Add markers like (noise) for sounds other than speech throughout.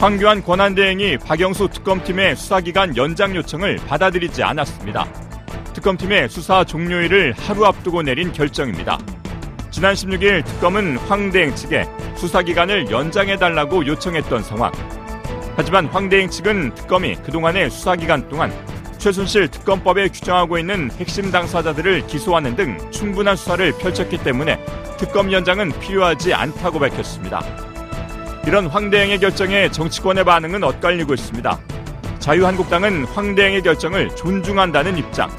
황교안 권한대행이 박영수 특검팀의 수사기간 연장 요청을 받아들이지 않았습니다. 특검팀의 수사 종료일을 하루 앞두고 내린 결정입니다. 지난 16일 특검은 황대행 측에 수사기간을 연장해달라고 요청했던 상황. 하지만 황대행 측은 특검이 그동안의 수사기간 동안 최순실 특검법에 규정하고 있는 핵심 당사자들을 기소하는 등 충분한 수사를 펼쳤기 때문에 특검 연장은 필요하지 않다고 밝혔습니다. 이런 황대행의 결정에 정치권의 반응은 엇갈리고 있습니다. 자유한국당은 황대행의 결정을 존중한다는 입장.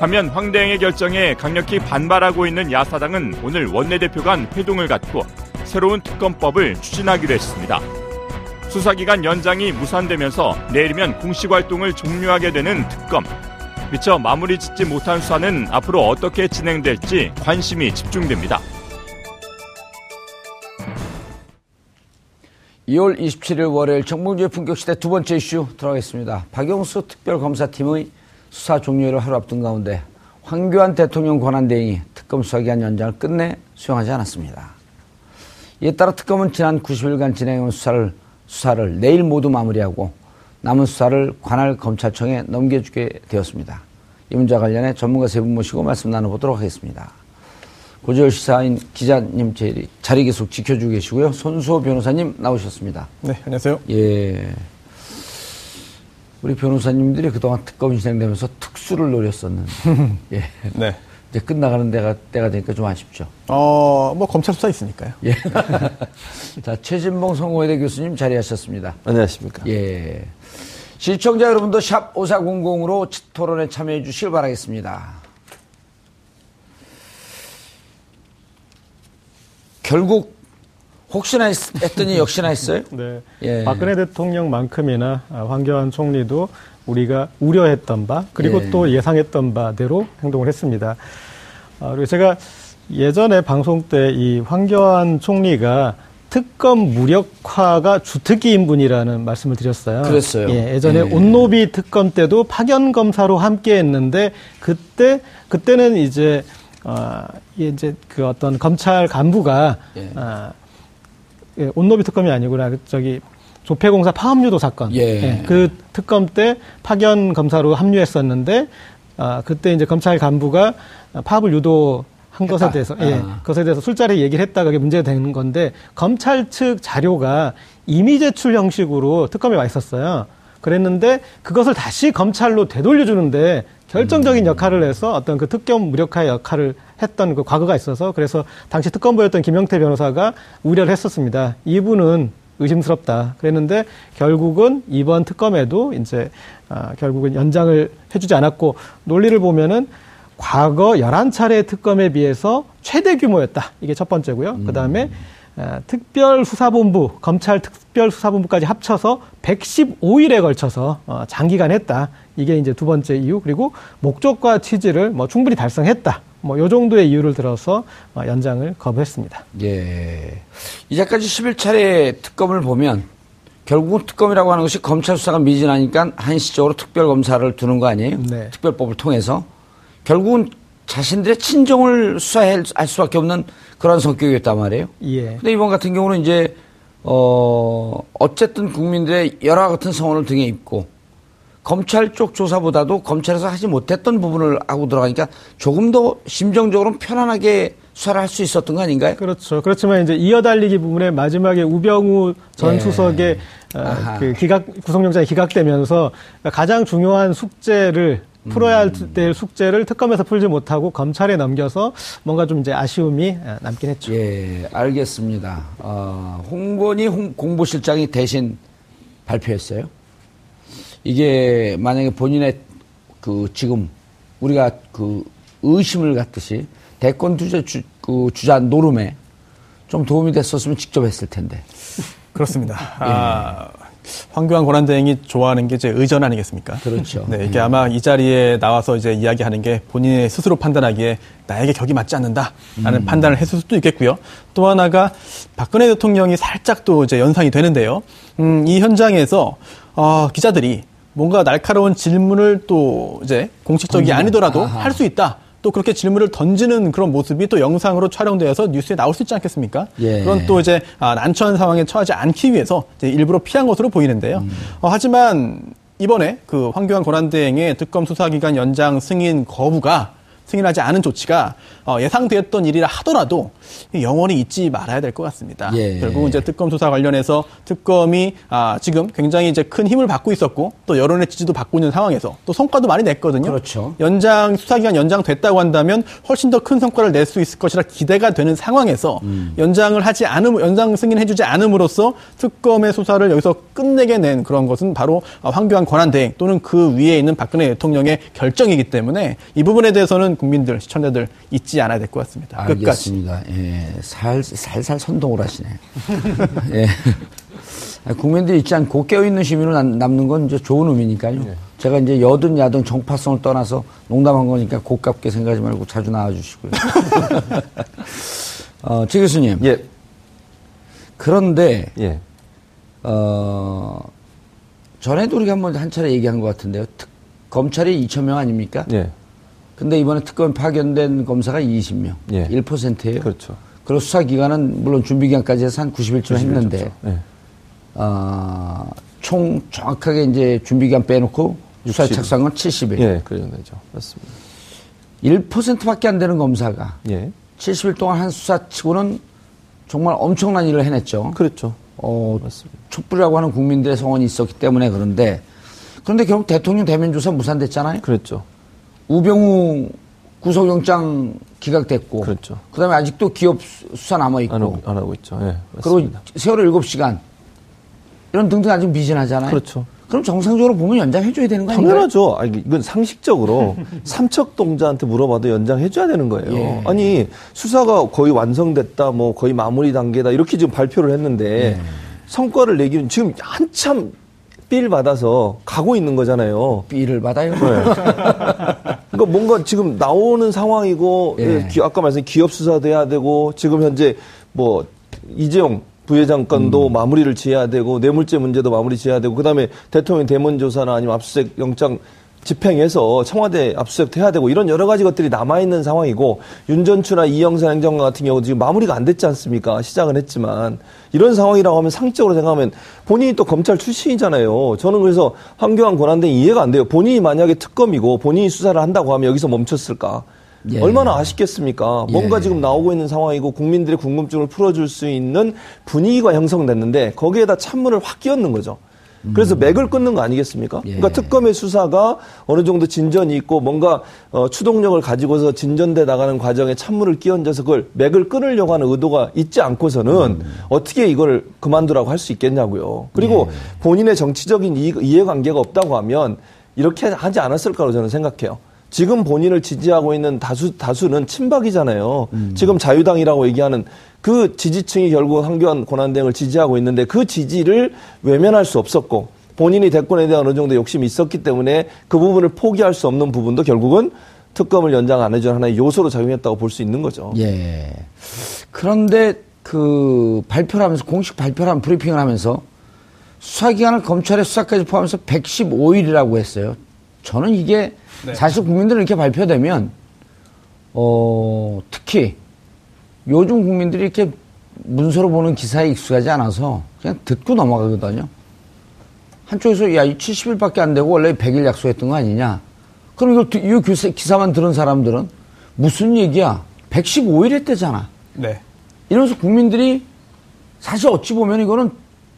반면 황대행의 결정에 강력히 반발하고 있는 야사당은 오늘 원내대표 간 회동을 갖고 새로운 특검법을 추진하기로 했습니다. 수사기간 연장이 무산되면서 내일이면 공식 활동을 종료하게 되는 특검. 미처 마무리 짓지 못한 수사는 앞으로 어떻게 진행될지 관심이 집중됩니다. 2월 27일 월요일 정봉주의 품격시대 두 번째 이슈 들어가겠습니다. 박영수 특별검사팀의 수사 종료를 하루 앞둔 가운데 황교안 대통령 권한대행이 특검 수사기간 연장을 끝내 수용하지 않았습니다. 이에 따라 특검은 지난 90일간 진행해온 수사를, 수사를 내일 모두 마무리하고 남은 수사를 관할 검찰청에 넘겨주게 되었습니다. 이 문제와 관련해 전문가 세 분 모시고 말씀 나눠보도록 하겠습니다. 고재열 시사인 기자님 자리 계속 지켜주고 계시고요. 손수호 변호사님 나오셨습니다. 네, 안녕하세요. 예. 우리 변호사님들이 그동안 특검이 진행되면서 특수를 노렸었는데, (laughs) 예. 네. 이제 끝나가는 데가, 때가 되니까 좀 아쉽죠. 어, 뭐, 검찰 수사 있으니까요. 예. (laughs) 자, 최진봉 성공회대 교수님 자리하셨습니다. 안녕하십니까. 예. 시청자 여러분도 샵 5400으로 토론에 참여해 주시길 바라겠습니다. 결국 혹시나 했더니 역시나 했어요? (laughs) 네. 예. 박근혜 대통령만큼이나 황교안 총리도 우리가 우려했던 바 그리고 예. 또 예상했던 바대로 행동을 했습니다. 아, 그리고 제가 예전에 방송 때 이 황교안 총리가 특검 무력화가 주특기 인 분이라는 말씀을 드렸어요. 그랬어요. 예, 예전에 예. 온노비 특검 때도 파견 검사로 함께 했는데 그때 그때는 이제 어, 이제 그 어떤 검찰 간부가 예. 어, 예, 온노비 특검이 아니구나. 그 저기 조폐공사 파업유도 사건. 예. 예. 그 특검 때 파견 검사로 합류했었는데 아, 그때 이제 검찰 간부가 파업을 유도 한 것에 대해서, 예, 아. 그것에 대해서 술자리 얘기를 했다가 그게 문제가 되는 건데, 검찰 측 자료가 이미 제출 형식으로 특검에 와 있었어요. 그랬는데, 그것을 다시 검찰로 되돌려 주는데, 결정적인 음. 역할을 해서 어떤 그 특검 무력화의 역할을 했던 그 과거가 있어서 그래서 당시 특검부였던 김영태 변호사가 우려를 했었습니다. 이분은 의심스럽다. 그랬는데 결국은 이번 특검에도 이제 아, 결국은 연장을 해주지 않았고 논리를 보면은 과거 11차례 특검에 비해서 최대 규모였다. 이게 첫 번째고요. 음. 그 다음에 아, 특별수사본부, 검찰 특별수사본부까지 합쳐서 115일에 걸쳐서 어, 장기간 했다. 이게 이제 두 번째 이유. 그리고 목적과 취지를 뭐 충분히 달성했다. 뭐, 요 정도의 이유를 들어서 어, 연장을 거부했습니다. 예. 이제까지 11차례 특검을 보면 결국은 특검이라고 하는 것이 검찰 수사가 미진하니까 한시적으로 특별 검사를 두는 거 아니에요? 네. 특별법을 통해서. 결국은 자신들의 친정을 수사할 수밖에 없는 그런 성격이었단 말이에요. 예. 근데 이번 같은 경우는 이제, 어, 어쨌든 국민들의 열화 같은 성원을 등에 입고 검찰 쪽 조사보다도 검찰에서 하지 못했던 부분을 하고 들어가니까 조금 더 심정적으로 편안하게 수사를 할 수 있었던 거 아닌가요? 그렇죠. 그렇지만 이제 이어달리기 부분에 마지막에 우병우 전 예. 수석의 어, 그 기각 구속영장이 기각되면서 가장 중요한 숙제를 풀어야 될 음. 숙제를 특검에서 풀지 못하고 검찰에 넘겨서 뭔가 좀 이제 아쉬움이 어, 남긴 했죠. 예, 알겠습니다. 어, 홍건희 홍, 공보실장이 대신 발표했어요. 이게 만약에 본인의 그 지금 우리가 그 의심을 갖듯이 대권 주자 주, 그 주자 노름에 좀 도움이 됐었으면 직접 했을 텐데. 그렇습니다. 예. 아, 황교안 권한대행이 좋아하는 게 이제 의전 아니겠습니까? 그렇죠. 네, 이게 아마 이 자리에 나와서 이제 이야기하는 게 본인의 스스로 판단하기에 나에게 격이 맞지 않는다라는 음. 판단을 했을 수도 있겠고요. 또 하나가 박근혜 대통령이 살짝 또 이제 연상이 되는데요. 음, 이 현장에서 어, 기자들이 뭔가 날카로운 질문을 또 이제 공식적이. 아니더라도. 할 수 있다. 또 그렇게 질문을 던지는 그런 모습이 또 영상으로 촬영되어서 뉴스에 나올 수 있지 않겠습니까? 예. 그런 또 이제 아, 난처한 상황에 처하지 않기 위해서 일부러 피한 것으로 보이는데요. 음. 어, 하지만 이번에 그 황교안 권한대행의 특검 수사기간 연장 승인 거부가 승인하지 않은 조치가 어, 예상되었던 일이라 하더라도 영원히 잊지 말아야 될 것 같습니다. 예. 결국 이제 특검 수사 관련해서 특검이 아, 지금 굉장히 이제 큰 힘을 받고 있었고 또 여론의 지지도 받고 있는 상황에서 또 성과도 많이 냈거든요. 그렇죠. 연장 수사기간 연장됐다고 한다면 훨씬 더 큰 성과를 낼 수 있을 것이라 기대가 되는 상황에서 음. 연장을 하지 않음 연장 승인해주지 않음으로써 특검의 수사를 여기서 끝내게 낸 그런 것은 바로 황교안 권한 대행 또는 그 위에 있는 박근혜 대통령의 결정이기 때문에 이 부분에 대해서는 국민들 시청자들 잊지 않아야 될 것 같습니다. 끝까지. 알겠습니다. 예, 살, 살살 선동을 하시네. (laughs) 예. 국민들이 잊지 않고 깨어있는 시민으로 남- 남는 건 이제 좋은 의미니까요. 제가 이제 여든 야든 정파성을 떠나서 농담한 거니까 고깝게 생각하지 말고 자주 나와주시고요. (laughs) 어, 최 교수님. 예, 그런데, 예, 어, 전에도 우리가 한번 한 차례 얘기한 것 같은데요. 특- 검찰이 2,000명 아닙니까? 예, 근데 이번에 특검 파견된 검사가 20명. 예. 1%예요. 그렇죠. 그리고 수사 기간은 물론 준비 기간까지 해서 한 90일쯤 했는데 예. 어, 총 정확하게 이제 준비 기간 빼놓고 유사 90일. 착수한 건 70일. 예, 그 정도죠. 맞습니다. 1%밖에 안 되는 검사가 예, 70일 동안 한 수사치고는 정말 엄청난 일을 해냈죠. 그렇죠. 어, 맞습니다. 촛불이라고 하는 국민들의 성원이 있었기 때문에 그런데 그런데 결국 대통령 대면 조사 무산됐잖아요. 그렇죠. 우병우 구속영장 기각됐고 그렇죠. 그 다음에 아직도 기업 수- 수사 남아 있고 안 하고, 안 하고 있죠. 예, 그리고 맞습니다. 세월호 7시간 이런 등등 아직 미진하잖아요. 그렇죠. 그럼 정상적으로 보면 연장해줘야 되는 거 아닌가요? 당연하죠. 아니, 이건 상식적으로 (laughs) 삼척동자한테 물어봐도 연장해줘야 되는 거예요. 예. 아니 수사가 거의 완성됐다, 뭐 거의 마무리 단계다 이렇게 지금 발표를 했는데 예. 성과를 내기는 지금 한참 삘 받아서 가고 있는 거잖아요. B를 받아요. (laughs) 그러니까 뭔가 지금 나오는 상황이고 예. 기- 아까 말씀 기업 수사도 해야 되고 지금 현재 뭐 이재용 부회장 건도 음. 마무리를 지어야 되고 뇌물죄 문제도 마무리 지어야 되고 그다음에 대통령 대면 조사나 아니면 압수수색 영장 집행해서 청와대 압수수색도 해야 되고 이런 여러 가지 것들이 남아 있는 상황이고 윤전추나 이영선 행정관 같은 경우 지금 마무리가 안 됐지 않습니까? 시작은 했지만 이런 상황이라고 하면 상식적으로 생각하면 본인이 또 검찰 출신이잖아요. 저는 그래서 황교안 권한대행 이해가 안 돼요. 본인이 만약에 특검이고 본인이 수사를 한다고 하면 여기서 멈췄을까? 예. 얼마나 아쉽겠습니까? 뭔가 예. 지금 나오고 있는 상황이고 국민들의 궁금증을 풀어줄 수 있는 분위기가 형성됐는데 거기에다 찬물을 확 끼얹는 거죠. 그래서 맥을 끊는 거 아니겠습니까? 음. 예. 그러니까 특검의 수사가 어느 정도 진전이 있고 뭔가 어, 추동력을 가지고서 진전돼 나가는 과정에 찬물을 끼얹어서 그걸 맥을 끊으려고 하는 의도가 있지 않고서는 음. 어떻게 이걸 그만두라고 할 수 있겠냐고요. 그리고 예. 본인의 정치적인 이해, 이해관계가 없다고 하면 이렇게 하지 않았을 거라고 저는 생각해요. 지금 본인을 지지하고 있는 다수 다수는 친박이잖아요. 지금 자유당이라고 얘기하는 그 지지층이 결국 황교안 권한대행을 지지하고 있는데 그 지지를 외면할 수 없었고 본인이 대권에 대한 어느 정도 욕심이 있었기 때문에 그 부분을 포기할 수 없는 부분도 결국은 특검을 연장 안 해준 하나의 요소로 작용했다고 볼 수 있는 거죠. 예. 그런데 그 발표를 하면서 공식 발표를 하면 브리핑을 하면서 수사 기간을 검찰의 수사까지 포함해서 115일이라고 했어요. 저는 이게 사실 국민들은 이렇게 발표되면 어 특히 요즘 국민들이 이렇게 문서로 보는 기사에 익숙하지 않아서 그냥 듣고 넘어가거든요. 한쪽에서 야, 이 70일밖에 안 되고 원래 100일 약속했던 거 아니냐. 그럼 이거, 드- 이 기사, 기사만 들은 사람들은 무슨 얘기야? 115일 했대잖아. 네. 이러면서 국민들이 사실 어찌 보면 이거는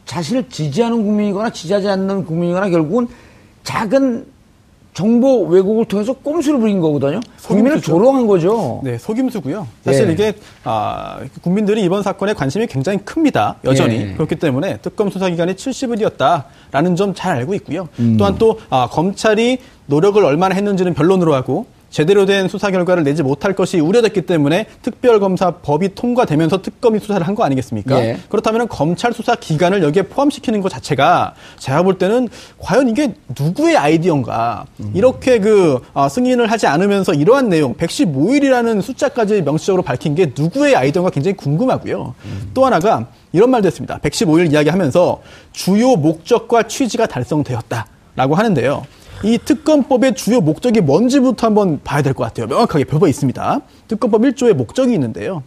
자신을 지지하는 국민이거나 지지하지 않는 국민이거나 결국은 작은 정보 왜곡을 통해서 꼼수를 부린 거거든요. 국민을. 조롱한 거죠. 네, 속임수고요. 사실 예. 이게 아, 국민들이 이번 사건에 관심이 굉장히 큽니다. 여전히 예. 그렇기 때문에 특검 수사 기간이 70일이었다라는 점 잘 알고 있고요. 음. 또한 또 아, 검찰이 노력을 얼마나 했는지는 변론으로 하고 제대로 된 수사 결과를 내지 못할 것이 우려됐기 때문에 특별검사법이 통과되면서 특검이 수사를 한 거 아니겠습니까? 예. 그렇다면 검찰 수사 기간을 여기에 포함시키는 것 자체가 제가 볼 때는 과연 이게 누구의 아이디어인가 이렇게 그 어, 승인을 하지 않으면서 이러한 내용 115일이라는 숫자까지 명시적으로 밝힌 게 누구의 아이디어인가 굉장히 궁금하고요. 또 하나가 이런 말도 했습니다. 115일 이야기하면서 주요 목적과 취지가 달성되었다 라고 하는데요. 이 특검법의 주요 목적이 뭔지부터 한번 봐야 될 것 같아요. 명확하게 표가 있습니다. 특검법 1조의 목적이 있는데요.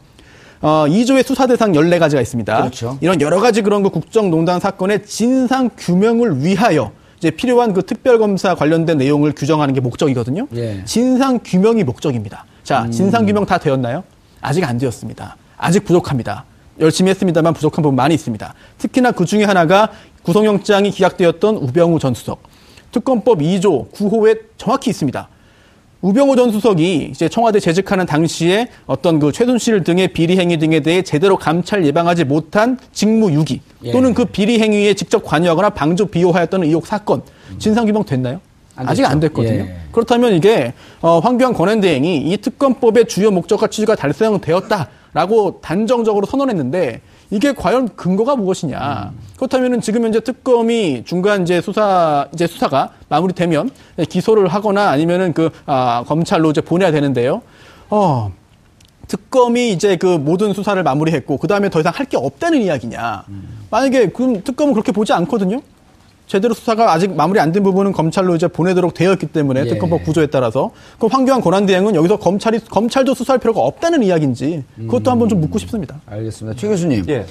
어, 2조의 수사 대상 14가지가 있습니다. 그렇죠. 이런 여러 가지 그런 그 국정농단 사건의 진상 규명을 위하여 이제 필요한 그 특별검사 관련된 내용을 규정하는 게 목적이거든요. 예. 진상 규명이 목적입니다. 자, 음. 진상 규명 다 되었나요? 아직 안 되었습니다. 아직 부족합니다. 열심히 했습니다만 부족한 부분 많이 있습니다. 특히나 그 중에 하나가 구속영장이 기각되었던 우병우 전 수석. 특검법 2조 9호에 정확히 있습니다. 우병우 전 수석이 이제 청와대 재직하는 당시에 어떤 그 최순실 등의 비리 행위 등에 대해 제대로 감찰 예방하지 못한 직무 유기 예. 또는 그 비리 행위에 직접 관여하거나 방조 비호하였다는 의혹 사건 진상 규명 됐나요? 안 아직. 안 됐거든요. 예. 그렇다면 이게 어, 황교안 권한대행이 이 특검법의 주요 목적과 취지가 달성되었다라고 단정적으로 선언했는데 이게 과연 근거가 무엇이냐? 그렇다면은 지금 현재 특검이 중간 이제 수사 이제 수사가 마무리되면 기소를 하거나 아니면은 그 아, 검찰로 이제 보내야 되는데요. 어. 특검이 이제 그 모든 수사를 마무리했고 그 다음에 더 이상 할 게 없다는 이야기냐? 만약에 그럼 특검은 그렇게 보지 않거든요. 제대로 수사가 아직 마무리 안 된 부분은 검찰로 이제 보내도록 되어 있기 때문에 예. 특검법 구조에 따라서 그럼 황교안 권한대행은 여기서 검찰이 검찰도 수사할 필요가 없다는 이야기인지 그것도 한번 좀 묻고 싶습니다. 알겠습니다. 최 교수님. 예.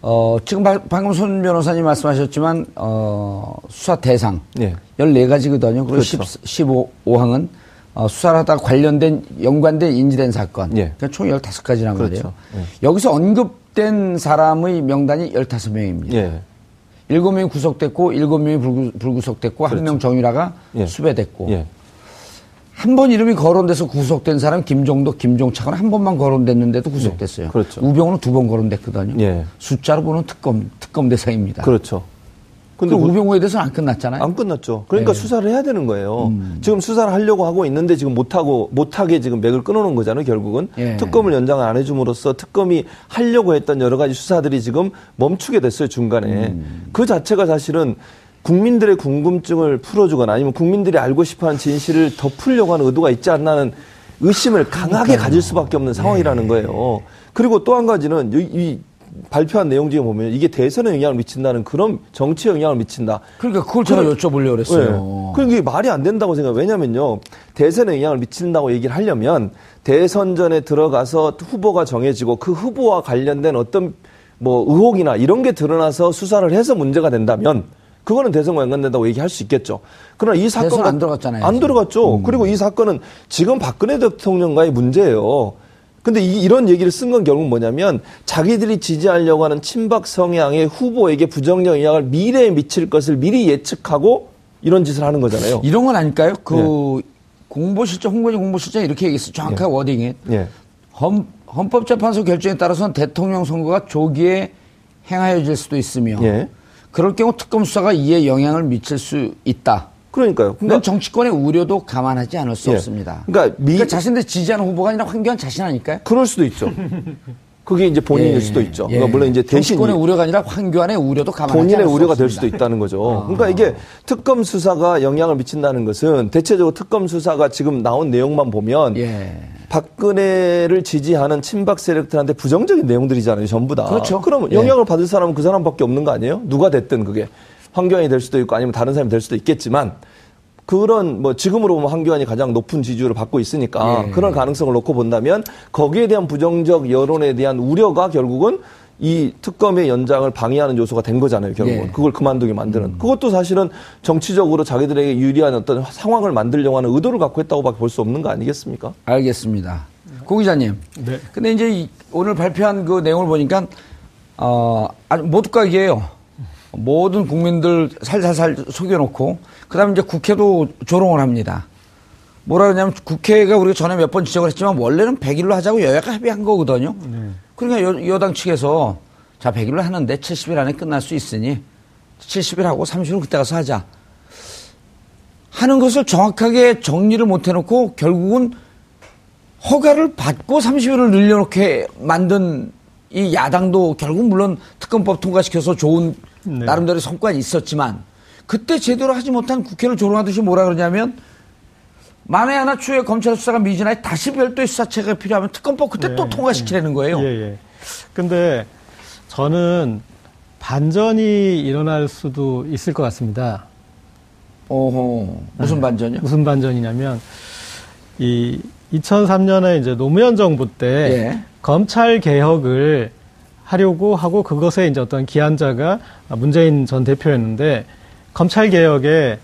어, 지금 바- 방금 손 변호사님 말씀하셨지만, 어, 수사 대상. 예. 14가지거든요. 그리고 그렇죠. 15항은 어, 수사를 하다 관련된, 연관된 인지된 사건. 예. 그러니까 총 15가지란 그렇죠. 말이에요. 여기서 언급된 사람의 명단이 15명입니다. 예. 일곱 명이 구속됐고, 일곱 명이 불구, 불구속됐고, 한 명 정유라가 예. 수배됐고. 예. 한번 이름이 거론돼서 구속된 사람 김종덕, 김종착은 한 번만 거론됐는데도 구속됐어요. 네, 그렇죠. 우병우는 두 번 거론됐거든요. 예. 숫자로 보는 특검, 특검 대상입니다. 그렇죠. 근데 그- 우병우에 대해서는 안 끝났잖아요. 안 끝났죠. 그러니까 네. 수사를 해야 되는 거예요. 음. 지금 수사를 하려고 하고 있는데 지금 못하고, 못하게 지금 맥을 끊어놓은 거잖아요, 결국은. 예. 특검을 연장을 안 해줌으로써 특검이 하려고 했던 여러 가지 수사들이 지금 멈추게 됐어요, 중간에. 음. 그 자체가 사실은 국민들의 궁금증을 풀어주거나 아니면 국민들이 알고 싶어 하는 진실을 덮으려고 하는 의도가 있지 않나는 의심을 강하게 가질 수밖에 없는 상황이라는 거예요. 그리고 또 한 가지는 이, 이 발표한 내용 중에 보면 이게 대선에 영향을 미친다는 그런 정치에 영향을 미친다. 그러니까 그걸 제가 그걸- 여쭤보려고 그랬어요. 네. 그게 말이 안 된다고 생각해요. 왜냐면요. 대선에 영향을 미친다고 얘기를 하려면 대선 전에 들어가서 후보가 정해지고 그 후보와 관련된 어떤 뭐 의혹이나 이런 게 드러나서 수사를 해서 문제가 된다면 그거는 대선과 연관된다고 얘기할 수 있겠죠. 그러나 이 사건 대선 안 들어갔잖아요, 안. 들어갔죠. 그리고 이 사건은 지금 박근혜 대통령과의 문제예요. 근데 이, 런 얘기를 쓴 건 결국 뭐냐면 자기들이 지지하려고 하는 친박 성향의 후보에게 부정적 영향을 미래에 미칠 것을 미리 예측하고 이런 짓을 하는 거잖아요. 이런 건 아닐까요? 그 공보실장, 홍건희 공보실장이 이렇게 얘기했어요. 정확한 워딩이. 예. 헌, 헌법재판소 결정에 따라서는 대통령 선거가 조기에 행하여질 수도 있으며 예. 그럴 경우 특검 수사가 이에 영향을 미칠 수 있다. 그러니까요. 그러니까 정치권의 우려도 감안하지 않을 수 예. 없습니다. 그러니까 미- 그러니까 자신들 지지하는 후보가 아니라 황교안 자신 아닐까요? 그럴 수도 있죠. 그게 이제 본인일 예, 수도 있죠. 예. 그러니까 물론 이제 대신 정치권의 우려가 아니라 황교안의 우려도 감안하지 본인의 우려가 될 없습니다. 수도 있다는 거죠. 아. 그러니까 이게 특검 수사가 영향을 미친다는 것은 대체적으로 특검 수사가 지금 나온 내용만 보면 예. 박근혜를 지지하는 친박 세력들한테 부정적인 내용들이잖아요, 전부 다. 그렇죠. 예. 영향을 받을 사람은 그 사람밖에 없는 거 아니에요? 누가 됐든 그게 황교안이 될 수도 있고 아니면 다른 사람이 될 수도 있겠지만 그런 뭐 지금으로 보면 황교안이 가장 높은 지지율을 받고 있으니까 예. 그런 가능성을 놓고 본다면 거기에 대한 부정적 여론에 대한 우려가 결국은 이 특검의 연장을 방해하는 요소가 된 거잖아요, 결국은. 예. 그걸 그만두게 만드는. 그것도 사실은 정치적으로 자기들에게 유리한 어떤 상황을 만들려고 하는 의도를 갖고 했다고밖에 볼 수 없는 거 아니겠습니까? 알겠습니다. 고 기자님. 네. 근데 이제 이- 오늘 발표한 그 내용을 보니까 어 아주 모두각이에요. 모든 국민들 살살살 속여놓고 그다음에 이제 국회도 조롱을 합니다. 뭐라 그러냐면 국회가 우리가 전에 몇 번 지적을 했지만 원래는 100일로 하자고 여야가 합의한 거거든요. 그러니까 여, 여당 측에서 자 100일로 하는데 70일 안에 끝날 수 있으니 70일 하고 30일 그때 가서 하자. 하는 것을 정확하게 정리를 못 해놓고 결국은 허가를 받고 30일을 늘려놓게 만든 이 야당도 결국 물론 특검법 통과시켜서 좋은 네. 나름대로 성과는 있었지만 그때 제대로 하지 못한 국회를 조롱하듯이 뭐라 그러냐면 만에 하나 추후에 검찰 수사가 미진하에 다시 별도의 수사체가 필요하면 특검법 그때 또 네. 통과시키라는 거예요. 예, 예. 근데 저는 반전이 일어날 수도 있을 것 같습니다. 오호 무슨 반전이요? 무슨 반전이냐면 이 2003년에 이제 노무현 정부 때 예. 검찰 개혁을 하려고 하고 그것에 이제 어떤 기한자가 문재인 전 대표였는데 검찰 개혁에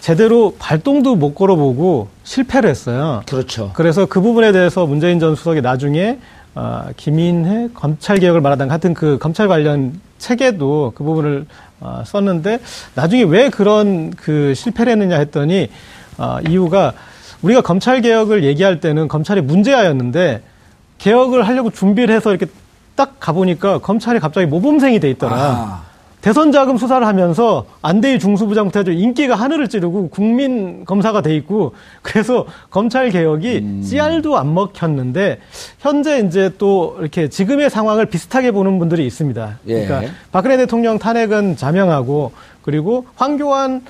제대로 발동도 못 걸어보고 실패를 했어요. 그렇죠. 그래서 그 부분에 대해서 문재인 전 수석이 나중에 어, 김인혜 검찰 개혁을 말하던 하여튼 그 검찰 관련 책에도 그 부분을 어, 썼는데 나중에 왜 그런 그 실패를 했느냐 했더니 어, 이유가 우리가 검찰 개혁을 얘기할 때는 검찰이 문제아였는데 개혁을 하려고 준비를 해서 이렇게 딱 가보니까 검찰이 갑자기 모범생이 돼 있더라. 아. 대선 자금 수사를 하면서 안대희 중수부장부터 해서 인기가 하늘을 찌르고 국민 검사가 돼 있고 그래서 검찰 개혁이 음. 씨알도 안 먹혔는데 현재 이제 또 이렇게 지금의 상황을 비슷하게 보는 분들이 있습니다. 예. 그러니까 박근혜 대통령 탄핵은 자명하고 그리고 황교안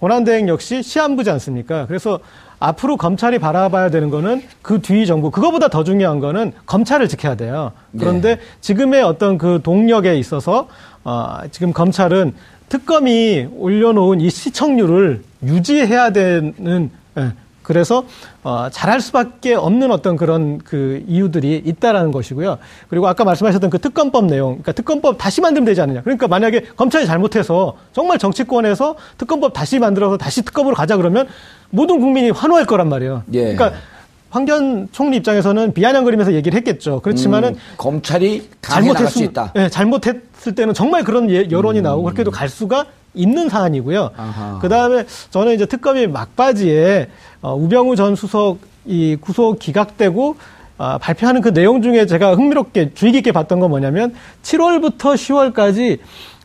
권한대행 역시 시한부지 않습니까? 그래서 앞으로 검찰이 바라봐야 되는 거는 그 뒤 정부, 그거보다 더 중요한 거는 검찰을 지켜야 돼요. 그런데 지금의 어떤 그 동력에 있어서, 어, 지금 검찰은 특검이 올려놓은 이 시청률을 유지해야 되는, 예, 그래서 어, 잘할 수밖에 없는 어떤 그런 그 이유들이 있다라는 것이고요. 그리고 아까 말씀하셨던 그 특검법 내용, 그러니까 특검법 다시 만들면 되지 않느냐. 그러니까 만약에 검찰이 잘못해서 정말 정치권에서 특검법 다시 만들어서 다시 특검으로 가자 그러면 모든 국민이 환호할 거란 말이에요. 예. 그러니까 황교안 총리 입장에서는 비아냥거리면서 얘기를 했겠죠. 그렇지만은 음, 검찰이 나갈 수 잘못했을, 있다. 예, 잘못했을 때는 정말 그런 예- 여론이 나오고 그렇게도 갈 수가 있는 사안이고요. 그 다음에 저는 이제 특검이 막바지에 어, 우병우 전 수석 이 구속 기각되고 아, 발표하는 그 내용 중에 제가 흥미롭게 주의 깊게 봤던 건 뭐냐면 7월부터 10월까지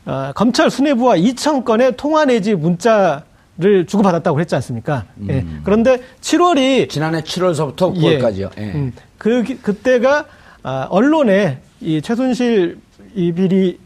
아, 검찰 수뇌부와 2천 건의 통화 내지 문자를 주고받았다고 했지 않습니까? 예. 그런데 7월이 지난해 7월서부터 9월까지요. 예. 음, 그 기- 그때가 아, 언론에 이 최순실 이 비리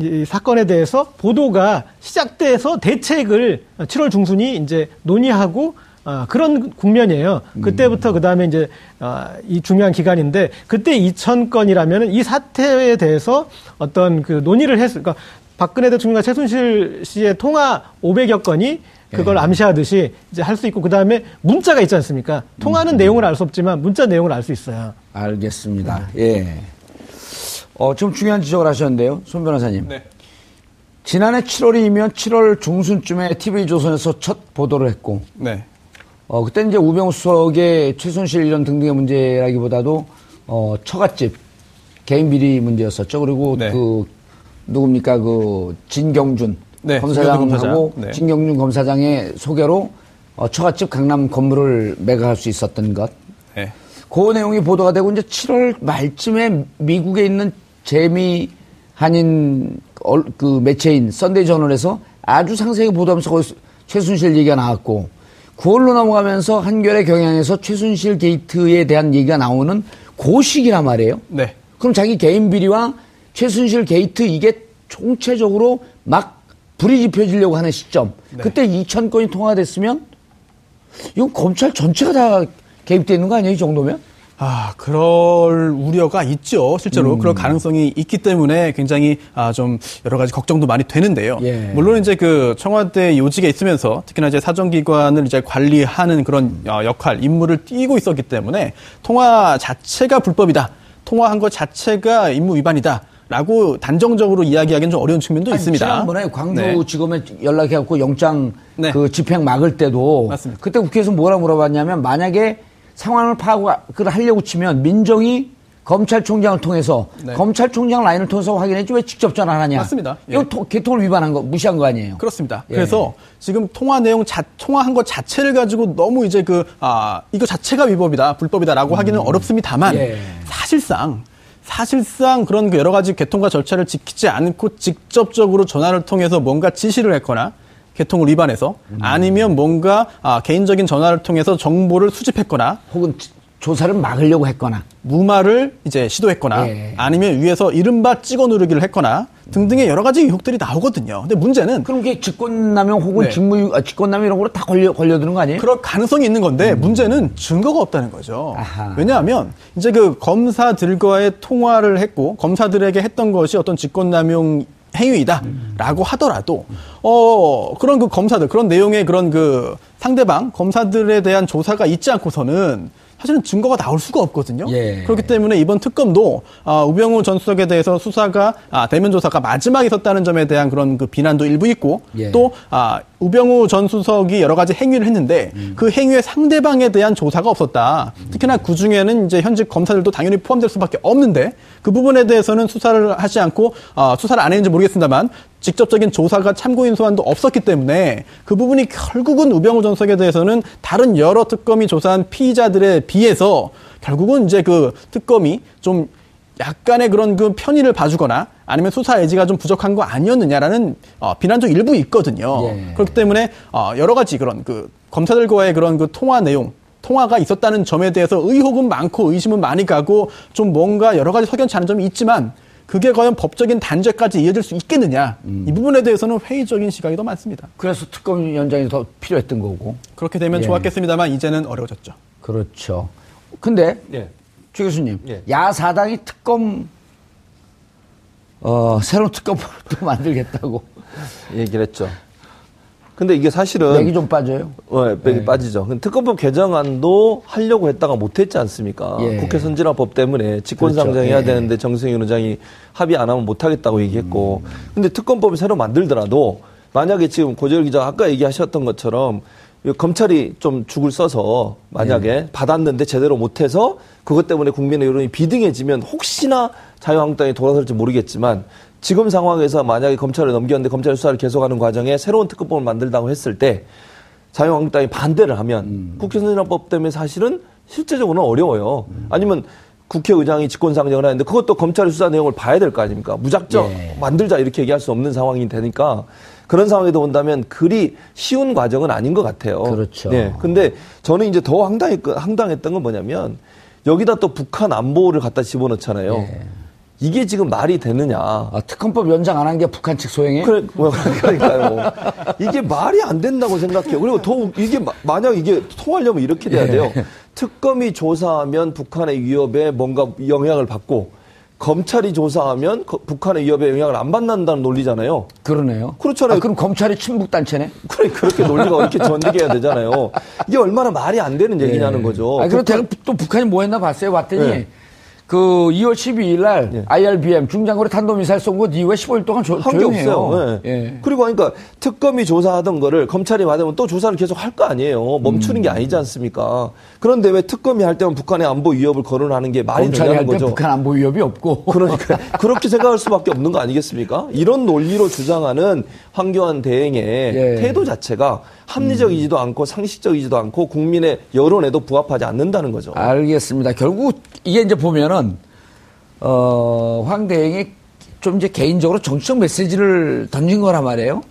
이 사건에 대해서 보도가 시작돼서 대책을 7월 중순이 이제 논의하고 아, 그런 국면이에요. 그때부터 그 다음에 이제 아, 이 중요한 기간인데 그때 2천 건이라면 이 사태에 대해서 어떤 그 논의를 했, 그러니까 박근혜 대통령과 최순실 씨의 통화 500여 건이 그걸 암시하듯이 이제 할 수 있고 그 다음에 문자가 있지 않습니까? 통화는 내용을 알 수 없지만 문자 내용을 알 수 있어요. 알겠습니다. 예. 어, 좀 중요한 지적을 하셨는데요. 손 변호사님. 네. 지난해 7월이면 7월 중순쯤에 TV조선에서 첫 보도를 했고, 네. 어, 그때 이제 우병우 수석의 최순실 이런 등등의 문제라기보다도, 어, 처갓집, 개인 비리 문제였었죠. 그리고 네. 그, 누굽니까, 그, 진경준 네, 검사장하고 진경준 검사장. 네. 진경준 검사장의 소개로 어, 처갓집 강남 건물을 매각할 수 있었던 것. 네. 그 내용이 보도가 되고 이제 7월 말쯤에 미국에 있는 재미 한인 얼- 그 매체인 썬데이 저널에서 아주 상세히 보도하면서 거기서 최순실 얘기가 나왔고 9월로 넘어가면서 한겨레 경향에서 최순실 게이트에 대한 얘기가 나오는 그 시기란 말이에요. 네. 그럼 자기 개인 비리와 최순실 게이트 이게 총체적으로 막 불이 지펴지려고 하는 시점. 그때 2천 건이 통화됐으면 이건 검찰 전체가 다 개입되어 있는 거 아니에요, 이 정도면? 아, 그럴 우려가 있죠. 실제로 그럴 가능성이 있기 때문에 굉장히 아, 좀 여러 가지 걱정도 많이 되는데요. 예. 물론 이제 그 청와대 요직에 있으면서 특히나 이제 사정기관을 이제 관리하는 그런 어, 역할, 임무를 띄고 있었기 때문에 통화 자체가 불법이다. 통화한 것 자체가 임무 위반이다. 라고 단정적으로 이야기하기는 좀 어려운 측면도 아니, 있습니다. 지난번에 네. 광주지검에 연락해갖고 영장 네. 그 집행 막을 때도 맞습니다. 그때 국회에서 뭐라 물어봤냐면 만약에 상황을 파악을 하려고 치면 민정이 검찰총장을 통해서 네. 검찰총장 라인을 통해서 확인했지 왜 직접 전화를 하냐? 맞습니다. 예. 이거 토- 개통을 위반한 거 무시한 거 아니에요? 그렇습니다. 예. 그래서 지금 통화 내용 자, 통화한 것 자체를 가지고 너무 이제 그, 아, 이거 자체가 위법이다, 불법이다라고 하기는 어렵습니다만 예. 사실상 사실상 그런 그 여러 가지 개통과 절차를 지키지 않고 직접적으로 전화를 통해서 뭔가 지시를 했거나 개통을 위반해서 아니면 뭔가 아, 개인적인 전화를 통해서 정보를 수집했거나 혹은 지- 조사를 막으려고 했거나. 무마를 이제 시도했거나 예. 아니면 위에서 이른바 찍어 누르기를 했거나 등등의 여러 가지 의혹들이 나오거든요. 근데 문제는 그럼 이게 직권남용 혹은 네. 직무 아, 직권남용 이런 거로 다 걸려 걸려드는 거 아니에요? 그럴 가능성이 있는 건데 문제는 증거가 없다는 거죠. 음. 아하. 왜냐하면 이제 그 검사들과의 통화를 했고 검사들에게 했던 것이 어떤 직권남용 행위이다라고 하더라도 어 그런 그 검사들 그런 내용의 그런 그 상대방 검사들에 대한 조사가 있지 않고서는 사실은 증거가 나올 수가 없거든요. 예. 그렇기 때문에 이번 특검도 아, 우병우 전 수석에 대해서 수사가 아, 대면 조사가 마지막에 있었다는 점에 대한 그런 그 비난도 일부 있고 예. 또 아, 우병우 전 수석이 여러 가지 행위를 했는데 그 행위의 상대방에 대한 조사가 없었다. 특히나 그 중에는 이제 현직 검사들도 당연히 포함될 수밖에 없는데 그 부분에 대해서는 수사를 하지 않고 아, 수사를 안 했는지 모르겠습니다만 직접적인 조사가 참고인 소환도 없었기 때문에 그 부분이 결국은 우병우 전 수석에 대해서는 다른 여러 특검이 조사한 피의자들에 비해서 결국은 이제 그 특검이 좀 약간의 그런 그 편의를 봐주거나 아니면 수사 의지가 좀 부족한 거 아니었느냐라는 어, 비난도 일부 있거든요. 예. 그렇기 때문에 어, 여러 가지 그런 그 검사들과의 그런 그 통화 내용 통화가 있었다는 점에 대해서 의혹은 많고 의심은 많이 가고 좀 뭔가 여러 가지 석연치 않은 점이 있지만 그게 과연 법적인 단죄까지 이어질 수 있겠느냐 이 부분에 대해서는 회의적인 시각이 더 많습니다. 그래서 특검 연장이 더 필요했던 거고. 그렇게 되면 예. 좋았겠습니다만 이제는 어려워졌죠. 그렇죠. 근데 예. 최 교수님, 예. 야사당이 특검 어, 새로운 특검을 또 만들겠다고 얘기를 했죠. 근데 이게 사실은 맥이 좀 빠져요. 어, 맥이 네. 빠지죠. 특검법 개정안도 하려고 했다가 못했지 않습니까? 예. 국회 선진화법 때문에 직권상정해야 그렇죠. 예. 되는데 정승윤 의장이 합의 안 하면 못하겠다고 얘기했고. 음. 근데 특검법을 새로 만들더라도 만약에 지금 고재열 기자 아까 얘기하셨던 것처럼 이 검찰이 좀 죽을 써서 만약에 예. 받았는데 제대로 못해서 그것 때문에 국민의 여론이 비등해지면 혹시나 자유한국당이 돌아설지 모르겠지만 지금 상황에서 만약에 검찰을 넘겼는데 검찰 수사를 계속하는 과정에 새로운 특검법을 만들다고 했을 때 자유한국당이 반대를 하면 음. 국회선진화법 때문에 사실은 실제적으로는 어려워요. 아니면 국회의장이 직권상정을 하는데 그것도 검찰의 수사 내용을 봐야 될 거 아닙니까? 무작정 예. 만들자 이렇게 얘기할 수 없는 상황이 되니까 그런 상황에도 온다면 그리 쉬운 과정은 아닌 것 같아요. 그렇죠. 예. 근데 저는 이제 더 황당했, 황당했던 건 뭐냐면 여기다 또 북한 안보를 갖다 집어넣잖아요. 예. 이게 지금 말이 되느냐. 아, 특검법 연장 안 한 게 북한 측 소행이에요? 그래, 뭐, 그러니까요. 이게 말이 안 된다고 생각해요. 그리고 더, 웃- 이게, 마- 만약 이게 통하려면 이렇게 돼야 돼요. 특검이 조사하면 북한의 위협에 뭔가 영향을 받고, 검찰이 조사하면 거- 북한의 위협에 영향을 안 받는다는 논리잖아요. 그러네요. 그렇잖아요. 아, 그럼 검찰이 친북 단체네? 그래, 그렇게 논리가 이렇게 전개해야 되잖아요. 이게 얼마나 말이 안 되는 얘기냐는 거죠. 아, 그리고 북한- 대또 북한이 뭐 했나 봤어요. 봤더니 네. 그 2월 12일 날 예. IRBM 중장거리 탄도미사일 쏜 것 이후에 15일 동안 조, 한게 조용해요. 없어요. 예. 예. 그리고 그러니까 특검이 조사하던 거를 검찰이 받으면 또 조사를 계속 할 거 아니에요. 멈추는 음. 게 아니지 않습니까? 그런데 왜 특검이 할 때만 북한의 안보 위협을 거론하는 게 말이 검찰이 할 되냐는 때 거죠. 북한 안보 위협이 없고. (laughs) 그러니까 그렇게 생각할 수밖에 없는 거 아니겠습니까? 이런 논리로 주장하는 황교안 대행의 예. 음. 태도 자체가 합리적이지도 않고 상식적이지도 않고 국민의 여론에도 부합하지 않는다는 거죠. 알겠습니다. 결국 이게 이제 보면은 어, 황 대행이 좀 이제 개인적으로 정치적 메시지를 던진 거란 말이에요.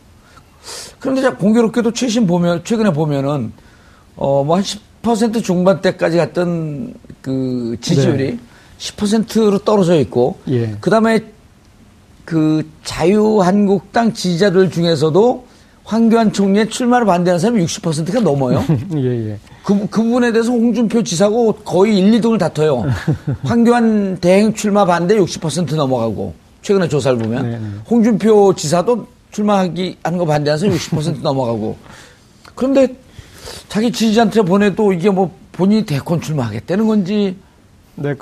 그런데 자 공교롭게도 최신 보면 최근에 보면은 어 뭐 한 10% 중반대까지 갔던 그 지지율이 10%로 떨어져 있고 예. 그다음에 그 자유한국당 지지자들 중에서도 황교안 총리의 출마를 반대하는 사람이 60%가 넘어요. (laughs) 예, 예. 그, 그 부분에 대해서 홍준표 지사고 거의 1, 2등을 다퉈요. 황교안 대행 출마 반대 60% 넘어가고 최근에 조사를 보면 네, 네. 홍준표 지사도 출마하기 하는 거 반대해서 60% 넘어가고 그런데 자기 지지자한테 보내도 이게 뭐 본인이 대권 출마하겠다는 건지 네,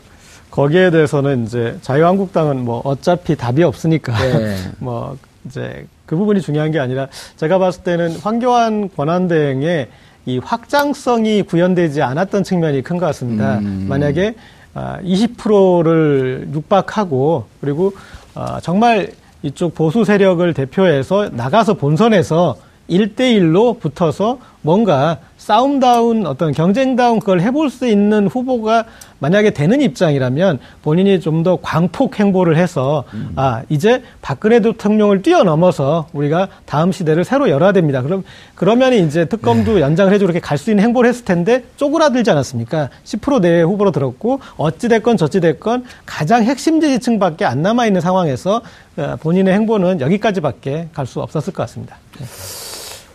거기에 대해서는 이제 자유한국당은 뭐 어차피 답이 없으니까 네. (laughs) 뭐 이제 그 부분이 중요한 게 아니라 제가 봤을 때는 황교안 권한대행의 이 확장성이 구현되지 않았던 측면이 큰 것 같습니다. 만약에 20%를 육박하고 그리고 아, 정말 이쪽 보수 세력을 대표해서 나가서 본선에서 일대일로 붙어서 뭔가 싸움다운 어떤 경쟁다운 그걸 해볼 수 있는 후보가 만약에 되는 입장이라면 본인이 좀 더 광폭 행보를 해서 아 이제 박근혜 대통령을 뛰어넘어서 우리가 다음 시대를 새로 열어야 됩니다. 그럼 그러면 이제 특검도 연장을 해주고 이렇게 갈 수 있는 행보를 했을 텐데 쪼그라들지 않았습니까? 10% 내외 후보로 들었고 어찌 됐건 저찌 됐건 가장 핵심 지지층밖에 안 남아 있는 상황에서 어, 본인의 행보는 여기까지밖에 갈 수 없었을 것 같습니다.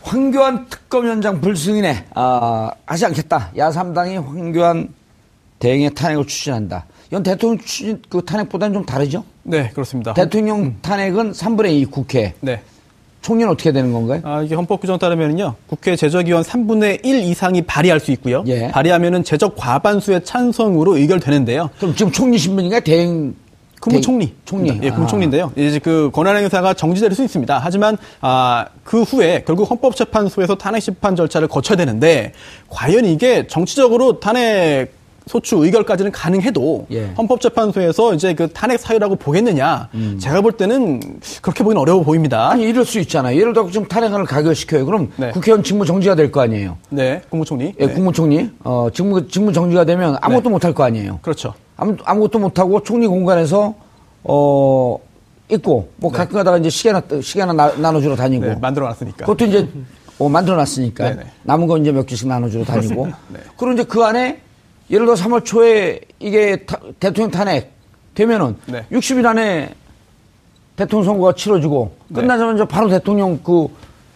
황교안 특검위원장 불승인에 아, 하지 않겠다. 야삼당이 황교안 대행의 탄핵을 추진한다. 이건 대통령 추진 그 탄핵보다는 좀 다르죠? 네, 그렇습니다. 대통령 탄핵은 3분의 2 국회. 네. 총리는 어떻게 되는 건가요? 아, 이게 헌법 규정 따르면요. 국회 제적위원 3분의 1 이상이 발의할 수 있고요. 예. 발의하면은 제적 과반수의 찬성으로 의결되는데요. 그럼 지금 총리 신분인가 대행 국무총리. 총리. 예, 국무총리인데요. 이제 그 권한 행사가 정지될 수 있습니다. 하지만 아, 그 후에 결국 헌법재판소에서 탄핵 심판 절차를 거쳐야 되는데 과연 이게 정치적으로 탄핵 소추 의결까지는 가능해도 예. 헌법재판소에서 이제 그 탄핵 사유라고 보겠느냐? 제가 볼 때는 그렇게 보기는 어려워 보입니다. 음. 아니 이럴 수 있잖아요. 예를 들어 지금 탄핵안을 가결시켜요. 그럼 네. 국회의원 직무 정지가 될 거 아니에요. 네, 국무총리. 예, 네. 국무총리 어, 직무 직무 정지가 되면 아무것도 못할 거 아니에요. 그렇죠. 아무, 아무것도 못하고 총리 공간에서 어 있고 뭐 가끔 가다가 이제 시계나 시계나 나, 나 눠주러 다니고 네, 만들어 놨으니까. 그것도 이제 어, 만들어 놨으니까 네네. 남은 거 이제 몇 개씩 나눠주러 다니고 (laughs) 네. 그리고 이제 그 안에 예를 들어 3월 초에 이게 타- 대통령 탄핵 되면은 네. 60일 안에 대통령 선거가 치러지고 네. 끝나자마자 바로 대통령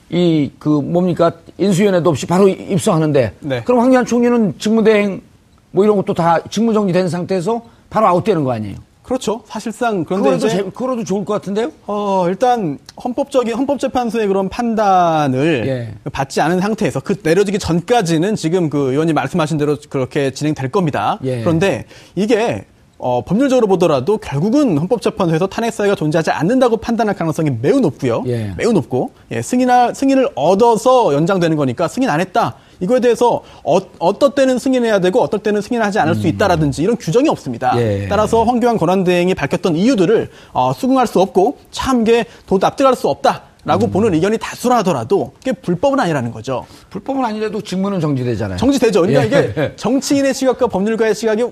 그이그 뭡니까 인수위원회도 없이 바로 입성하는데 네. 그럼 황교안 총리는 직무대행 뭐 이런 것도 다 직무 정지된 상태에서 바로 아웃되는 거 아니에요? 그렇죠. 사실상 그런데 그거라도, 이제 재- 그거라도 좋을 것 같은데요? 어, 일단 헌법적인 헌법재판소의 그런 판단을 예. 받지 않은 상태에서 그 내려지기 전까지는 지금 그 의원님 말씀하신 대로 그렇게 진행될 겁니다. 예. 그런데 이게 어, 법률적으로 보더라도 결국은 헌법재판소에서 탄핵 사유가 존재하지 않는다고 판단할 가능성이 매우 높고요. 예. 매우 높고 예, 승인할 승인을 얻어서 연장되는 거니까 승인 안 했다. 이거에 대해서 어, 어떨 때는 승인해야 되고 어떨 때는 승인하지 않을 수 있다라든지 이런 규정이 없습니다. 음. 예. 따라서 황교안 권한대행이 밝혔던 이유들을 어, 수긍할 수 없고 참게 도 납득할 수 없다 라고 음. 보는 의견이 다수라 하더라도 그게 불법은 아니라는 거죠. 불법은 아니라도 직무는 정지되잖아요. 정지되죠. 그러니까 예. 이게 (laughs) 정치인의 시각과 법률가의 시각이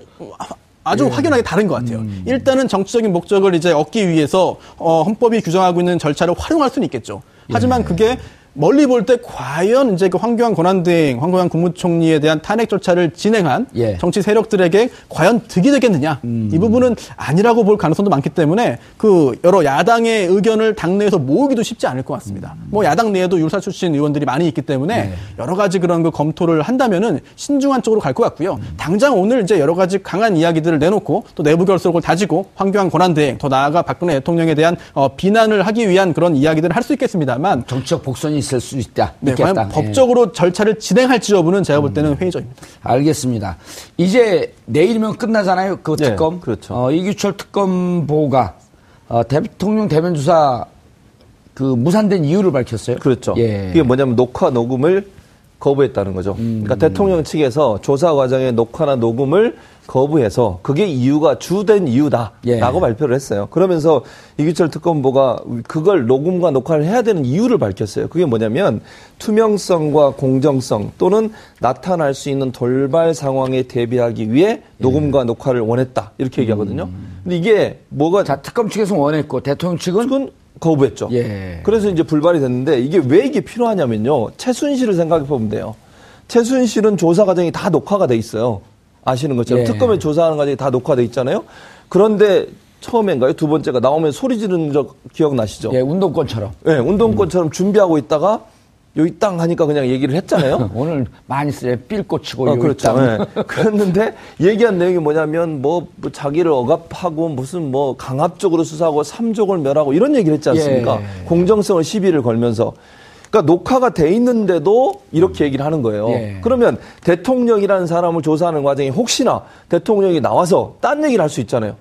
아주 확연하게 다른 것 같아요. 음. 일단은 정치적인 목적을 이제 얻기 위해서 어, 헌법이 규정하고 있는 절차를 활용할 수는 있겠죠. 예. 하지만 그게 멀리 볼 때 과연 이제 그 황교안 권한대행, 황교안 국무총리에 대한 탄핵 절차를 진행한 예. 음. 정치 세력들에게 과연 득이 되겠느냐 이 부분은 아니라고 볼 가능성도 많기 때문에 그 여러 야당의 의견을 당내에서 모으기도 쉽지 않을 것 같습니다. 음. 뭐 야당 내에도 율사 출신 의원들이 많이 있기 때문에 네. 여러 가지 그런 그 검토를 한다면은 신중한 쪽으로 갈 것 같고요. 음. 당장 오늘 이제 여러 가지 강한 이야기들을 내놓고 또 내부 결속을 다지고 황교안 권한대행 더 나아가 박근혜 대통령에 대한 어, 비난을 하기 위한 그런 이야기들을 할 수 있겠습니다만 정치적 복선이 있을 수 있다. 네, 있겠다. 예. 법적으로 절차를 진행할지 여부는 제가 볼 때는 회의적입니다. 알겠습니다. 이제 내일이면 끝나잖아요. 그 예, 특검. 그렇죠. 어, 이규철 특검보가 어, 대통령 대면 조사 그 무산된 이유를 밝혔어요. 그렇죠. 예. 그게 뭐냐면 녹화 녹음을 거부했다는 거죠. 음. 그러니까 대통령 측에서 조사 과정의 녹화나 녹음을 거부해서 그게 이유가 주된 이유다라고 예. 발표를 했어요. 그러면서 이규철 특검보가 그걸 녹음과 녹화를 해야 되는 이유를 밝혔어요. 그게 뭐냐면 투명성과 공정성 또는 나타날 수 있는 돌발 상황에 대비하기 위해 녹음과 녹화를 원했다 이렇게 얘기하거든요. 근데 이게 뭐가 음. 자, 특검 측에서 원했고 대통령 측은 측은 거부했죠. 예. 그래서 이제 불발이 됐는데 이게 왜 이게 필요하냐면요. 최순실을 생각해 보면 돼요. 최순실은 조사 과정이 다 녹화가 돼 있어요. 아시는 것처럼 예. 특검에 조사하는 과정이 다 녹화돼 있잖아요. 그런데 처음인가요? 두 번째가 나오면 소리 지르는 적 기억나시죠? 예, 운동권처럼. 네, 운동권처럼 준비하고 있다가 여기 땅 하니까 그냥 얘기를 했잖아요. (laughs) 오늘 많이 쓰요 삘 꽂히고 어, 여기 그렇죠. 땅. 예. 그랬는데 얘기한 내용이 뭐냐면 뭐, 뭐 자기를 억압하고 무슨 뭐 강압적으로 수사하고 삼족을 멸하고 이런 얘기를 했지 않습니까? 예. 공정성을 시비를 걸면서. 그러니까 녹화가 돼 있는데도 이렇게 얘기를 하는 거예요. 예. 그러면 대통령이라는 사람을 조사하는 과정에 혹시나 대통령이 나와서 딴 얘기를 할 수 있잖아요.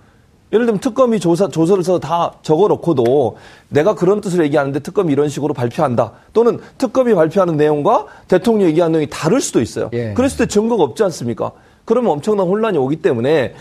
예를 들면 특검이 조사, 조서를 써서 다 적어 놓고도 내가 그런 뜻을 얘기하는데 특검이 이런 식으로 발표한다. 또는 특검이 발표하는 내용과 대통령이 얘기하는 내용이 다를 수도 있어요. 예. 그랬을 때 증거가 없지 않습니까? 그러면 엄청난 혼란이 오기 때문에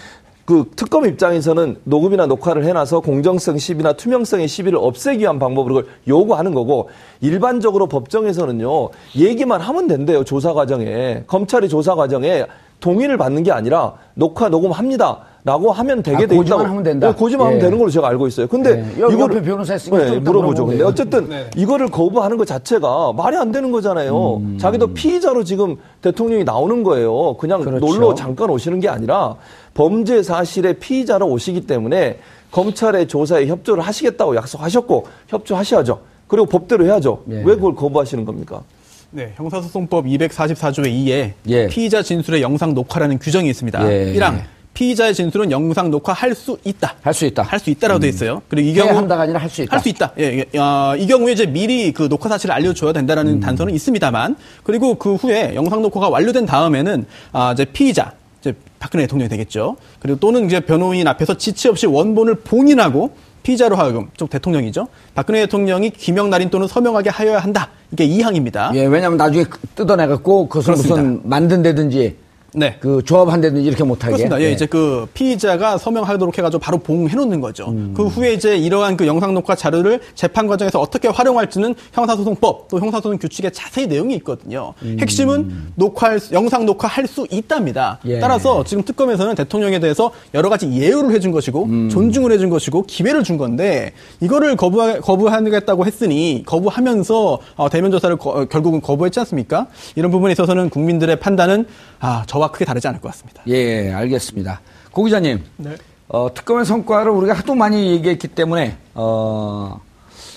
그 특검 입장에서는 녹음이나 녹화를 해놔서 공정성 시비나 투명성의 시비를 없애기 위한 방법으로 그걸 요구하는 거고 일반적으로 법정에서는요 얘기만 하면 된대요 조사 과정에 검찰이 조사 과정에 동의를 받는 게 아니라 녹화 녹음합니다. 라고 하면 되게 아, 돼 고지만 있다고. 하면 된다? 네, 고지만 하면 예. 되는 걸로 제가 알고 있어요. 근데 네. 여기 옆에 변호사 있으니까 좀 이따 물어보죠. 근데. 어쨌든 이거를 거부하는 것 자체가 말이 안 되는 거잖아요. 음. 자기도 피의자로 지금 대통령이 나오는 거예요. 그냥 그렇죠. 놀러 잠깐 오시는 게 아니라 범죄 사실의 피의자로 오시기 때문에 검찰의 조사에 협조를 하시겠다고 약속하셨고 협조하셔야죠. 그리고 법대로 해야죠. 예. 왜 그걸 거부하시는 겁니까? 네, 형사소송법 244조의 2에 예. 피의자 진술의 영상 녹화라는 규정이 있습니다. 예. 1항 피의자의 진술은 영상 녹화할 수 있다. 할 수 있다. 할 수 있다라고 돼 있어요. 그리고 이 경우 한다가 아니라 할 수 있다. 할 수 있다. 예, 예. 아, 이 경우에 이제 미리 그 녹화 사실을 알려줘야 된다라는 음. 단서는 있습니다만, 그리고 그 후에 영상 녹화가 완료된 다음에는 아, 이제 피의자, 이제 박근혜 대통령이 되겠죠. 그리고 또는 이제 변호인 앞에서 지체 없이 원본을 봉인하고 피의자로 하여금 좀 대통령이죠. 박근혜 대통령이 기명 날인 또는 서명하게 하여야 한다. 이게 2항입니다. 예, 왜냐면 나중에 뜯어내갖고 그것을 그렇습니다. 무슨 만든다든지 네. 그 조합한다든지 이렇게 못하게. 그렇습니다. 예, 이제 그 피의자가 서명하도록 해가지고 바로 봉해 놓는 거죠. 음. 그 후에 이제 이러한 그 영상 녹화 자료를 재판 과정에서 어떻게 활용할지는 형사소송법 또 형사소송 규칙에 자세히 내용이 있거든요. 핵심은 녹화할 수- 영상 녹화할 수 있답니다. 예. 따라서 지금 특검에서는 대통령에 대해서 여러 가지 예우를 해준 것이고 음. 존중을 해준 것이고 기회를 준 건데 이거를 거부 거부하겠다고 했으니 거부하면서 어, 대면 조사를 거- 어, 결국은 거부했지 않습니까? 이런 부분에 있어서는 국민들의 판단은 아 저와 크게 다르지 않을 것 같습니다. 예, 알겠습니다. 고 기자님. 네. 어, 특검의 성과를 우리가 하도 많이 얘기했기 때문에, 어,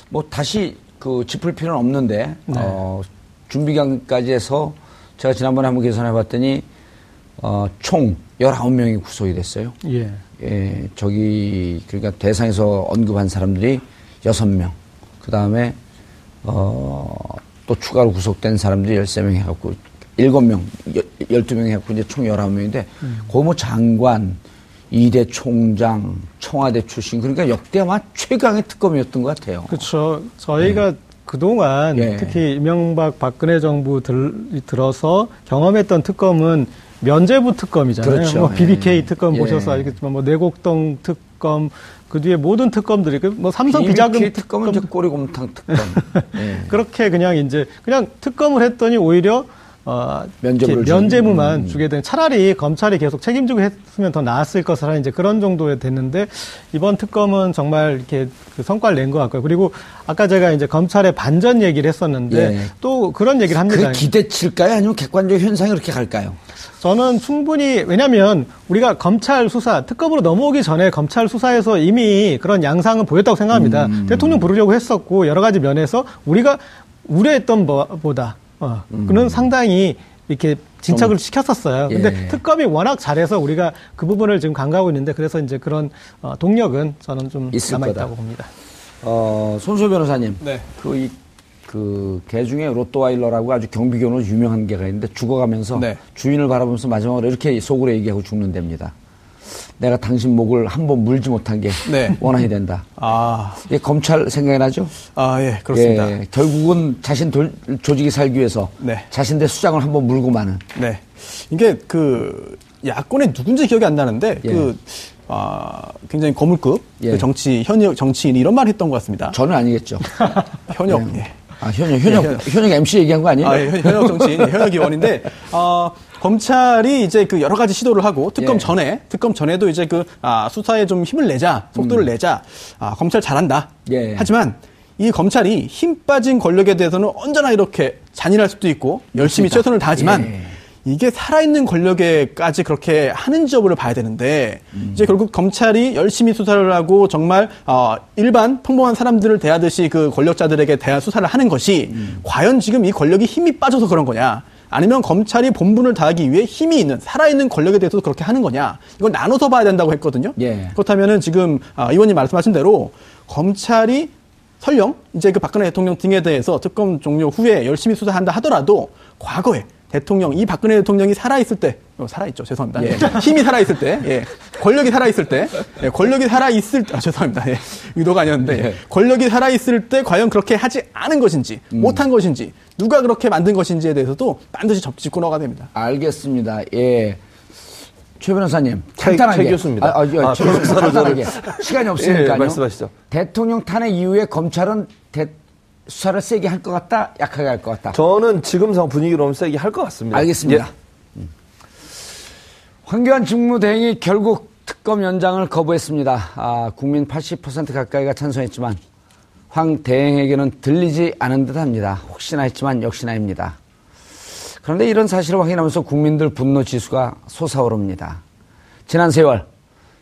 뭐 다시 그 짚을 필요는 없는데, 어, 준비 기간까지 해서 제가 지난번에 한번 계산해 봤더니, 어, 총 19명이 구속이 됐어요. 예. 예, 저기, 그러니까 대상에서 언급한 사람들이 6명. 그 다음에, 어, 또 추가로 구속된 사람들이 13명 해갖고, 7명, 12명 해갖고 이제 총 19명인데, 고모 장관, 이대 총장, 청와대 출신, 그러니까 역대 아마 최강의 특검이었던 것 같아요. 그렇죠. 저희가 그동안 예. 특히 이명박 박근혜 정부 들, 들어서 경험했던 특검은 면제부 특검이잖아요. 그렇죠. 뭐 BBK 예. 특검 예. 보셔서 알겠지만 뭐 내곡동 특검 그 뒤에 모든 특검들이 그뭐 삼성 비자금 BBK 특검은 이제 꼬리곰탕 특검. (laughs) 예. 그렇게 그냥 이제 그냥 특검을 했더니 오히려 어, 면제부를. 면제무만 음. 주게 된 차라리 검찰이 계속 책임지고 했으면 더 나았을 것이라는 이제 그런 정도에 됐는데 이번 특검은 정말 이렇게 그 성과를 낸 것 같고요. 그리고 아까 제가 이제 검찰의 반전 얘기를 했었는데 예. 또 그런 얘기를 합니다. 그 기대치일까요? 아니면 객관적 현상이 그렇게 갈까요? 저는 충분히 왜냐하면 우리가 검찰 수사 특검으로 넘어오기 전에 검찰 수사에서 이미 그런 양상은 보였다고 생각합니다. 음. 대통령 부르려고 했었고 여러 가지 면에서 우리가 우려했던 보다 어, 그는 상당히 이렇게 진척을 시켰었어요. 근데 음. 예. 특검이 워낙 잘해서 우리가 그 부분을 지금 강구하고 있는데 그래서 이제 그런 어, 동력은 저는 좀 있을 남아. 있다고 봅니다. 어, 손소 변호사님. 네. 그, 이, 그, 개 중에 로또와일러라고 아주 경비견으로 유명한 개가 있는데 죽어가면서 네. 주인을 바라보면서 마지막으로 이렇게 속으로 얘기하고 죽는답니다. 내가 당신 목을 한 번 물지 못한 게 네. 원한이 된다. 아, 이게 검찰 생각이 나죠? 아, 예, 그렇습니다. 예, 결국은 자신 돌- 조직이 살기 위해서 네. 자신의 수장을 한 번 물고 마는. 네. 이게 그 야권의 누군지 기억이 안 나는데 예. 그 아, 굉장히 거물급 예. 그 정치 현역 정치인이 이런 말 했던 것 같습니다. 저는 아니겠죠. (laughs) 현역. 예. 예. 아, 현역, 현역, 예, 현역. 현역 MC 얘기한 거 아니에요? 아, 예, 현- 현역 정치인, 예, (laughs) 현역 의원인데, 어, 검찰이 이제 그 여러 가지 시도를 하고, 특검 예. 전에, 특검 전에도 이제 그, 아, 수사에 좀 힘을 내자, 속도를 내자, 아, 검찰 잘한다. 음. 예. 하지만, 이 검찰이 힘 빠진 권력에 대해서는 언제나 이렇게 잔인할 수도 있고, 열심히 그렇습니다. 최선을 다하지만, 예. 이게 살아있는 권력에까지 그렇게 하는지 여부를 봐야 되는데 음. 이제 결국 검찰이 열심히 수사를 하고 정말 어, 일반 평범한 사람들을 대하듯이 그 권력자들에게 대한 수사를 하는 것이 음. 과연 지금 이 권력이 힘이 빠져서 그런 거냐 아니면 검찰이 본분을 다하기 위해 힘이 있는 살아있는 권력에 대해서도 그렇게 하는 거냐 이걸 나눠서 봐야 된다고 했거든요. 예. 그렇다면은 지금 아, 의원님 말씀하신 대로 검찰이 설령 이제 그 박근혜 대통령 등에 대해서 특검 종료 후에 열심히 수사한다 하더라도 과거에 대통령 이 박근혜 대통령이 살아 있을 때 어, 살아 있죠 죄송합니다 예. (laughs) 힘이 살아 있을 때 예. 권력이 살아 있을 때 예. 권력이 살아 있을 때 아, 죄송합니다 예. 의도가 아니었는데 예. 권력이 살아 있을 때 과연 그렇게 하지 않은 것인지 음. 못한 것인지 누가 그렇게 만든 것인지에 대해서도 반드시 짚고 나가야 됩니다. 알겠습니다. 예. 최 변호사님, 최- 간단하게. 최 교수입니다. 아, 아, 아, 아, 최 변호사로 간단하게. (laughs) 시간이 없으니까요. 예, 말씀하시죠. 대통령 탄핵 이후에 검찰은 대- 수사를 세게 할 것 같다, 약하게 할 것 같다. 저는 지금 상 분위기로 면 세게 할 것 같습니다. 알겠습니다. 예. 음. 황교안 직무대행이 결국 특검 연장을 거부했습니다. 아, 국민 80% 가까이가 찬성했지만 황 대행에게는 들리지 않은 듯합니다. 혹시나 했지만 역시나입니다. 그런데 이런 사실을 확인하면서 국민들 분노 지수가 솟아오릅니다. 지난 세월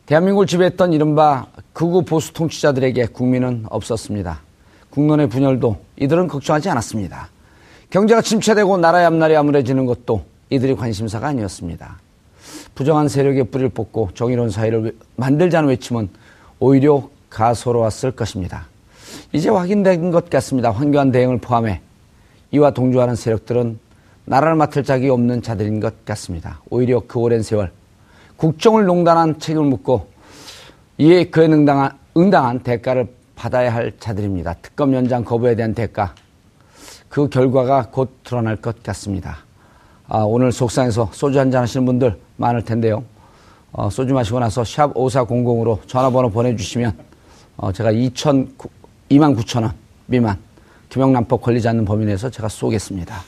대한민국을 지배했던 이른바 극우 보수 통치자들에게 국민은 없었습니다. 국론의 분열도 이들은 걱정하지 않았습니다. 경제가 침체되고 나라의 앞날이 암울해지는 것도 이들이 관심사가 아니었습니다. 부정한 세력의 뿌리를 뽑고 정의로운 사회를 만들자는 외침은 오히려 가소로웠을 것입니다. 이제 확인된 것 같습니다. 황교안 대행을 포함해 이와 동조하는 세력들은 나라를 맡을 자격이 없는 자들인 것 같습니다. 오히려 그 오랜 세월 국정을 농단한 책임을 묻고 이에 그에 응당한, 응당한 대가를 받아야 할 자들입니다. 특검 연장 거부에 대한 대가 그 결과가 곧 드러날 것 같습니다. 아, 오늘 속상해서 소주 한잔 하시는 분들 많을 텐데요. 어, 소주 마시고 나서 샵 5400으로 전화번호 보내주시면 어, 제가 2천, 2만 9천 원 미만 김영란법 걸리지 않는 범위 내에서 제가 쏘겠습니다.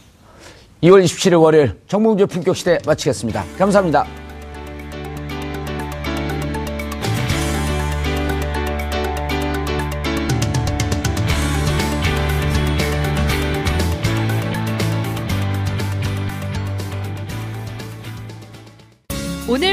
2월 27일 월요일 정봉주의 품격시대 마치겠습니다. 감사합니다.